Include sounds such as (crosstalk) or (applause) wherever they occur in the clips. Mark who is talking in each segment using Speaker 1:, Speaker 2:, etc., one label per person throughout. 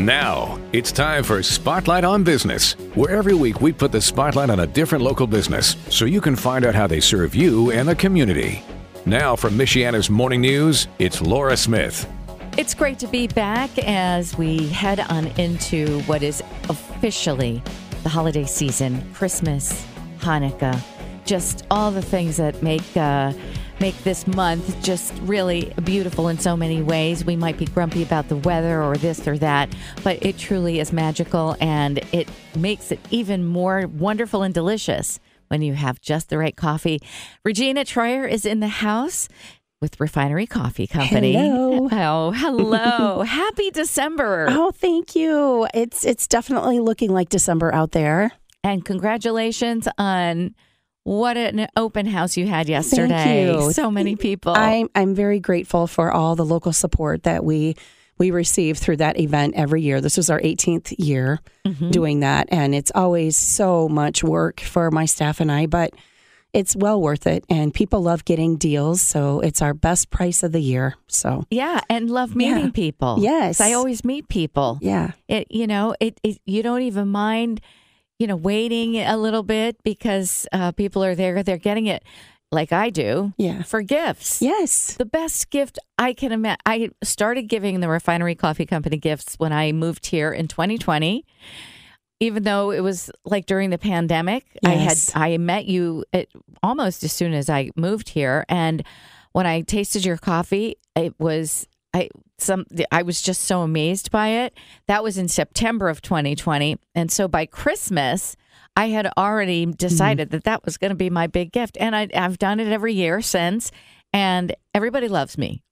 Speaker 1: Now, it's time for Spotlight on Business, where every week we put the spotlight on a different local business so you can find out how they serve you and the community. Now, from Michiana's Morning News, it's Laura Smith.
Speaker 2: It's great to be back as we head on into what is officially the holiday season Christmas, Hanukkah, just all the things that make. Uh, make this month just really beautiful in so many ways. We might be grumpy about the weather or this or that, but it truly is magical and it makes it even more wonderful and delicious when you have just the right coffee. Regina Troyer is in the house with Refinery Coffee Company.
Speaker 3: Hello.
Speaker 2: Oh, hello. (laughs) Happy December.
Speaker 3: Oh, thank you. It's it's definitely looking like December out there.
Speaker 2: And congratulations on what an open house you had yesterday.
Speaker 3: Thank you.
Speaker 2: So many people.
Speaker 3: I'm I'm very grateful for all the local support that we we receive through that event every year. This was our 18th year mm-hmm. doing that, and it's always so much work for my staff and I, but it's well worth it. And people love getting deals, so it's our best price of the year. So
Speaker 2: Yeah, and love meeting
Speaker 3: Yeah.
Speaker 2: people.
Speaker 3: Yes.
Speaker 2: I always meet people.
Speaker 3: yeah,
Speaker 2: It you know, it, it you don't even mind, you know, waiting a little bit because uh, people are there. They're getting it like I do.
Speaker 3: Yeah.
Speaker 2: For gifts.
Speaker 3: yes,
Speaker 2: The best gift I can imagine. I started giving the Refinery Coffee Company gifts when I moved here in 2020. Even though it was like during the pandemic,
Speaker 3: Yes.
Speaker 2: I had I met you at, almost as soon as I moved here, and when I tasted your coffee, it was I some I was just so amazed by it. That was in September of 2020, and so by Christmas, I had already decided mm-hmm. that that was going to be my big gift, and I, I've done it every year since, and everybody loves me.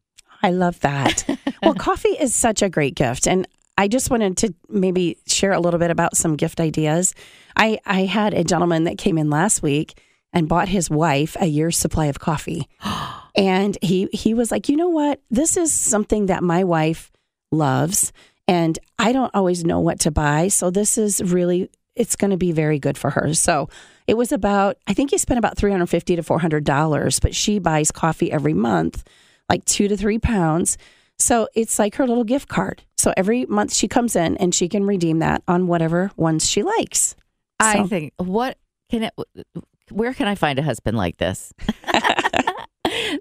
Speaker 3: I love that. (laughs) well, coffee is such a great gift. And I just wanted to maybe share a little bit about some gift ideas. I, I had a gentleman that came in last week and bought his wife a year's supply of coffee. (gasps) (gasps) (gasps) and he, he was like, you know what? This is something that my wife loves. And I don't always know what to buy. So this is really, it's going to be very good for her. So it was about, I think he spent about 350 to $400, but she buys coffee every month like two to three pounds. So it's like her little gift card. So every month she comes in and she can redeem that on whatever ones she likes.
Speaker 2: I think what can it? Where can I find a husband like this? (laughs)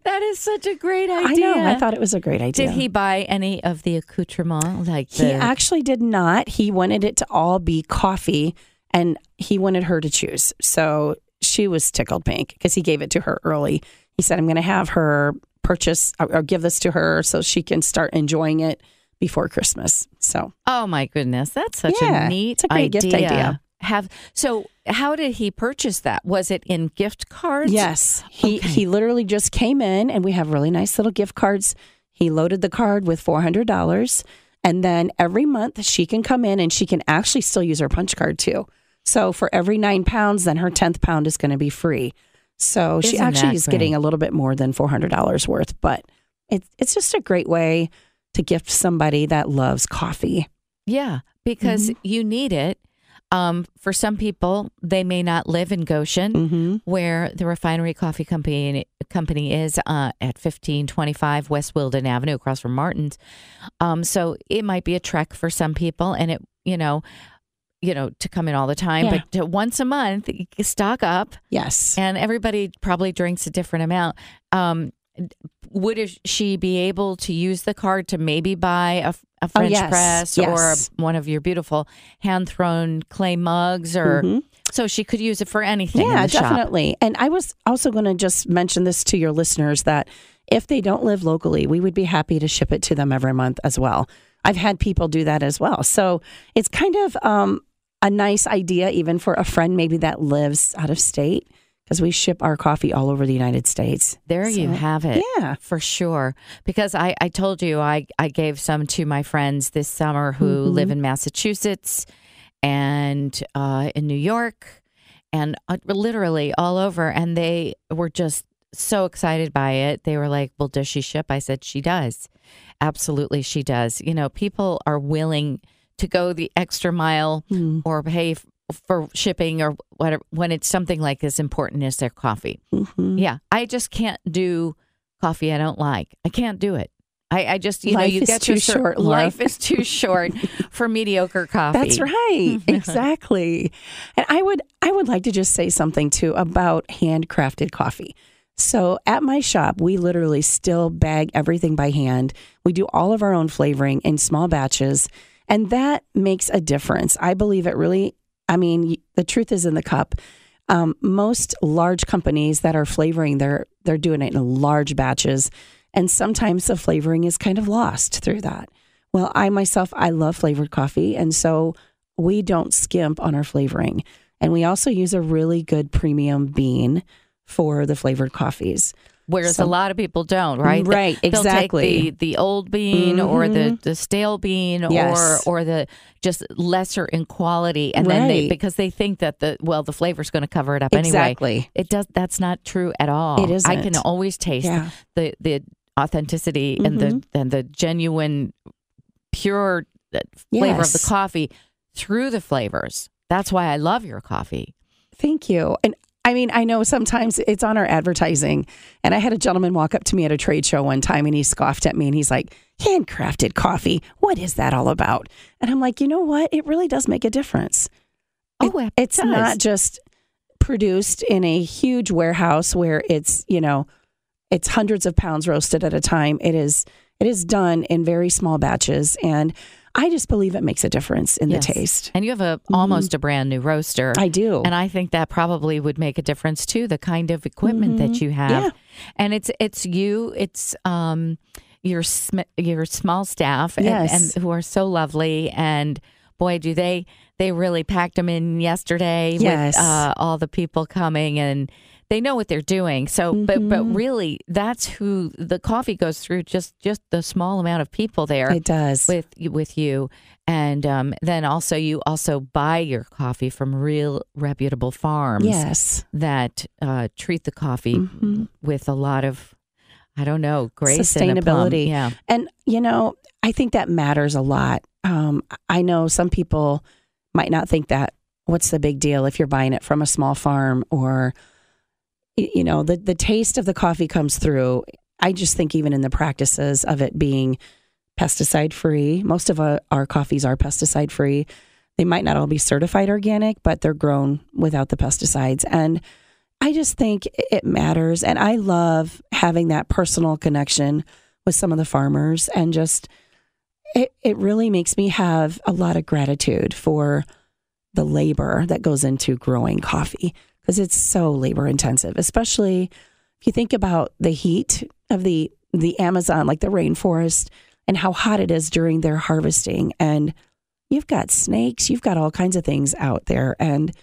Speaker 2: that is such a great idea.
Speaker 3: I know. I thought it was a great idea.
Speaker 2: Did he buy any of the accoutrement like
Speaker 3: He actually did not. He wanted it to all be coffee and he wanted her to choose. So she was tickled pink because he gave it to her early. He said, I'm going to have her purchase or, or give this to her so she can start enjoying it before Christmas. So
Speaker 2: oh my goodness, that's such
Speaker 3: Yeah,
Speaker 2: a neat
Speaker 3: it's a great gift idea.
Speaker 2: Have so? How did he purchase that? Was it in gift cards?
Speaker 3: Yes. He
Speaker 2: Okay.
Speaker 3: he literally just came in and we have really nice little gift cards. He loaded the card with $400 and then every month she can come in and she can actually still use her punch card too. So for every 9 pounds then her 10th pound is going to be free. So she
Speaker 2: Isn't
Speaker 3: actually
Speaker 2: that
Speaker 3: is getting a little bit more than $400 worth, but it's it's just a great way to gift somebody that loves coffee.
Speaker 2: Yeah, because
Speaker 3: Mm-hmm.
Speaker 2: you need it. Um, for some people, they may not live in Goshen,
Speaker 3: Mhm.
Speaker 2: where the Refinery Coffee Company company is uh, at fifteen twenty five West Wilden Avenue, across from Martin's. Um, so it might be a trek for some people, and it you know, you know, to come in all the time,
Speaker 3: Yeah.
Speaker 2: but to once a month, stock up,
Speaker 3: Yes.
Speaker 2: and everybody probably drinks a different amount. Um, would she be able to use the card to maybe buy a, a French
Speaker 3: Oh, yes.
Speaker 2: press
Speaker 3: Yes.
Speaker 2: or one of your beautiful hand thrown clay mugs, or
Speaker 3: Mhm.
Speaker 2: so she could use it for anything? in
Speaker 3: Yeah,
Speaker 2: the shop.
Speaker 3: definitely. And I was also going to just mention this to your listeners that if they don't live locally, we would be happy to ship it to them every month as well. I've had people do that as well. So it's kind of um, a nice idea, even for a friend maybe that lives out of state, because we ship our coffee all over the United States.
Speaker 2: There you have it.
Speaker 3: Yeah.
Speaker 2: For sure. Because I, I told you I, I gave some to my friends this summer who
Speaker 3: Mm-hmm.
Speaker 2: live in Massachusetts and uh, in New York and uh, literally all over. And they were just so excited by it. They were like, Well, does she ship? I said, She does. Absolutely, she does. You know, people are willing to go the extra mile
Speaker 3: Mm.
Speaker 2: or pay for shipping or whatever when it's something like as important as their coffee.
Speaker 3: Mhm.
Speaker 2: Yeah, I just can't do coffee I don't like. I can't do it. I, I just you
Speaker 3: Life
Speaker 2: know you get
Speaker 3: too
Speaker 2: to
Speaker 3: short, Laura.
Speaker 2: life is too short (laughs) for mediocre coffee.
Speaker 3: That's right. (laughs) exactly. And I would I would like to just say something too about handcrafted coffee. So at my shop, we literally still bag everything by hand. We do all of our own flavoring in small batches, and that makes a difference. I believe it really I mean, the truth is in the cup. Um, most large companies that are flavoring, they're they're doing it in large batches, and sometimes the flavoring is kind of lost through that. Well, I myself, I love flavored coffee, and so we don't skimp on our flavoring, and we also use a really good premium bean for the flavored coffees.
Speaker 2: Whereas
Speaker 3: So-
Speaker 2: a lot of people don't, right?
Speaker 3: Right,
Speaker 2: They'll
Speaker 3: exactly.
Speaker 2: the, the old bean or the,
Speaker 3: Mhm.
Speaker 2: the stale bean
Speaker 3: Yes.
Speaker 2: or or the just lesser in quality, and then they because they think that the well the flavor's going to cover it up anyway.
Speaker 3: Exactly.
Speaker 2: It does. That's not true at all.
Speaker 3: It is.
Speaker 2: I can always taste
Speaker 3: Yeah.
Speaker 2: the the authenticity and the
Speaker 3: Mhm.
Speaker 2: and the genuine, pure uh, flavor of the coffee through the flavors. That's why I love your coffee.
Speaker 3: Thank you. And I mean, I know sometimes it's on our advertising. And I had a gentleman walk up to me at a trade show one time and he scoffed at me and he's like, handcrafted coffee. What is that all about? And I'm like, you know what? It really does make a difference.
Speaker 2: Oh, it
Speaker 3: It's
Speaker 2: does.
Speaker 3: not just produced in a huge warehouse where it's, you know, it's hundreds of pounds roasted at a time. It is it is done in very small batches and I just believe it makes a difference in
Speaker 2: Yes.
Speaker 3: the taste.
Speaker 2: And you have a almost a brand new roaster.
Speaker 3: I do.
Speaker 2: And I think that probably would make a difference too, the kind of equipment that you have.
Speaker 3: Mm-hmm. Yeah.
Speaker 2: And it's it's you, it's um your sm- your small staff and, and who are so lovely and boy do they they really packed them in yesterday
Speaker 3: Yes.
Speaker 2: with uh, all the people coming and they know what they're doing. So but but
Speaker 3: Mm-hmm.
Speaker 2: really that's who the coffee goes through just just the small amount of people there
Speaker 3: it does.
Speaker 2: with with you and um, then also you also buy your coffee from real reputable farms
Speaker 3: yes.
Speaker 2: that uh, treat the coffee
Speaker 3: Mhm.
Speaker 2: with a lot of I don't know grace and.
Speaker 3: Sustainability.
Speaker 2: Yeah,
Speaker 3: And, you know, I think that matters a lot. Um, I know some people might not think that what's the big deal if you're buying it from a small farm or, you know, the, the taste of the coffee comes through. I just think even in the practices of it being pesticide free, most of our, our coffees are pesticide free. They might not all be certified organic, but they're grown without the pesticides. And I just think it matters. And I love having that personal connection with some of the farmers and just it, it really makes me have a lot of gratitude for the labor that goes into growing coffee because it's so labor intensive, especially if you think about the heat of the the Amazon, like the rainforest, and how hot it is during their harvesting. And you've got snakes, you've got all kinds of things out there, and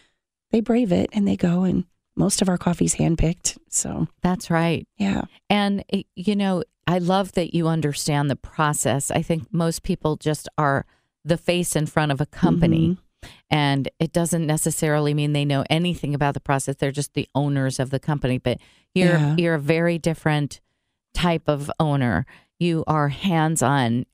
Speaker 3: they brave it and they go. And most of our coffee's handpicked. So
Speaker 2: that's right.
Speaker 3: yeah,
Speaker 2: And you know, I love that you understand the process. I think most people just are the face in front of a company.
Speaker 3: Mm-hmm.
Speaker 2: And it doesn't necessarily mean they know anything about the process. They're just the owners of the company. But you're
Speaker 3: Yeah.
Speaker 2: you're a very different type of owner. You are hands on,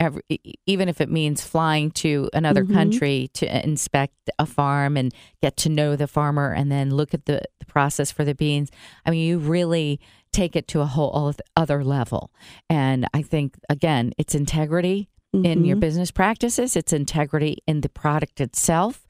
Speaker 2: even if it means flying to another
Speaker 3: Mhm.
Speaker 2: country to inspect a farm and get to know the farmer and then look at the, the process for the beans. I mean, you really take it to a whole other level. And I think, again, it's integrity in your
Speaker 3: Mhm.
Speaker 2: business practices, it's integrity in the product itself.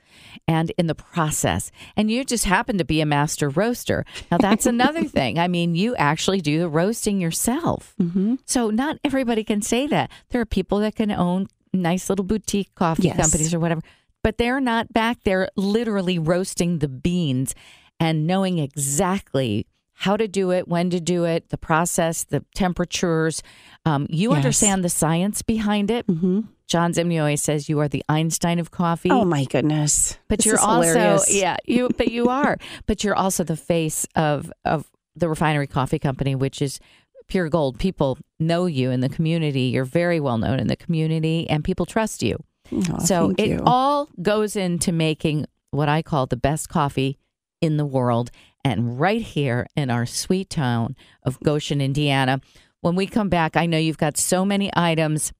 Speaker 2: And in the process. And you just happen to be a master roaster. Now, that's (laughs) another thing. I mean, you actually do the roasting yourself.
Speaker 3: Mhm.
Speaker 2: So, not everybody can say that. There are people that can own nice little boutique coffee
Speaker 3: Yes.
Speaker 2: companies or whatever, but they're not back there literally roasting the beans and knowing exactly how to do it, when to do it, the process, the temperatures. Um, you
Speaker 3: Yes.
Speaker 2: understand the science behind it.
Speaker 3: Mhm.
Speaker 2: John Zimnioy says you are the Einstein of coffee.
Speaker 3: Oh my goodness!
Speaker 2: But
Speaker 3: This
Speaker 2: you're also
Speaker 3: hilarious.
Speaker 2: yeah, you but you are. (laughs) but you're also the face of of the refinery coffee company, which is pure gold. People know you in the community. You're very well known in the community and people trust you.
Speaker 3: Oh,
Speaker 2: so it
Speaker 3: you.
Speaker 2: all goes into making what I call the best coffee in the world. And right here in our sweet town of Goshen, Indiana. When we come back, I know you've got so many items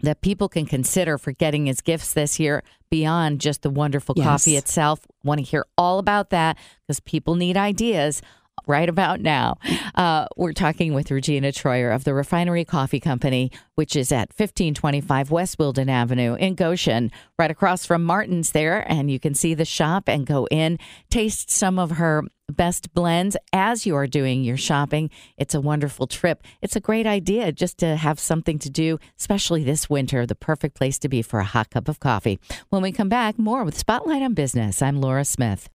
Speaker 2: that people can consider for getting as gifts this year beyond just the wonderful
Speaker 3: Yes.
Speaker 2: coffee itself. Want to hear all about that because people need ideas right about now. Uh, we're talking with Regina Troyer of the Refinery Coffee Company, which is at 1525 West Wilden Avenue in Goshen, right across from Martin's there. And you can see the shop and go in, taste some of her best blends as you are doing your shopping. It's a wonderful trip. It's a great idea just to have something to do, especially this winter, the perfect place to be for a hot cup of coffee. When we come back, more with Spotlight on Business. I'm Laura Smith.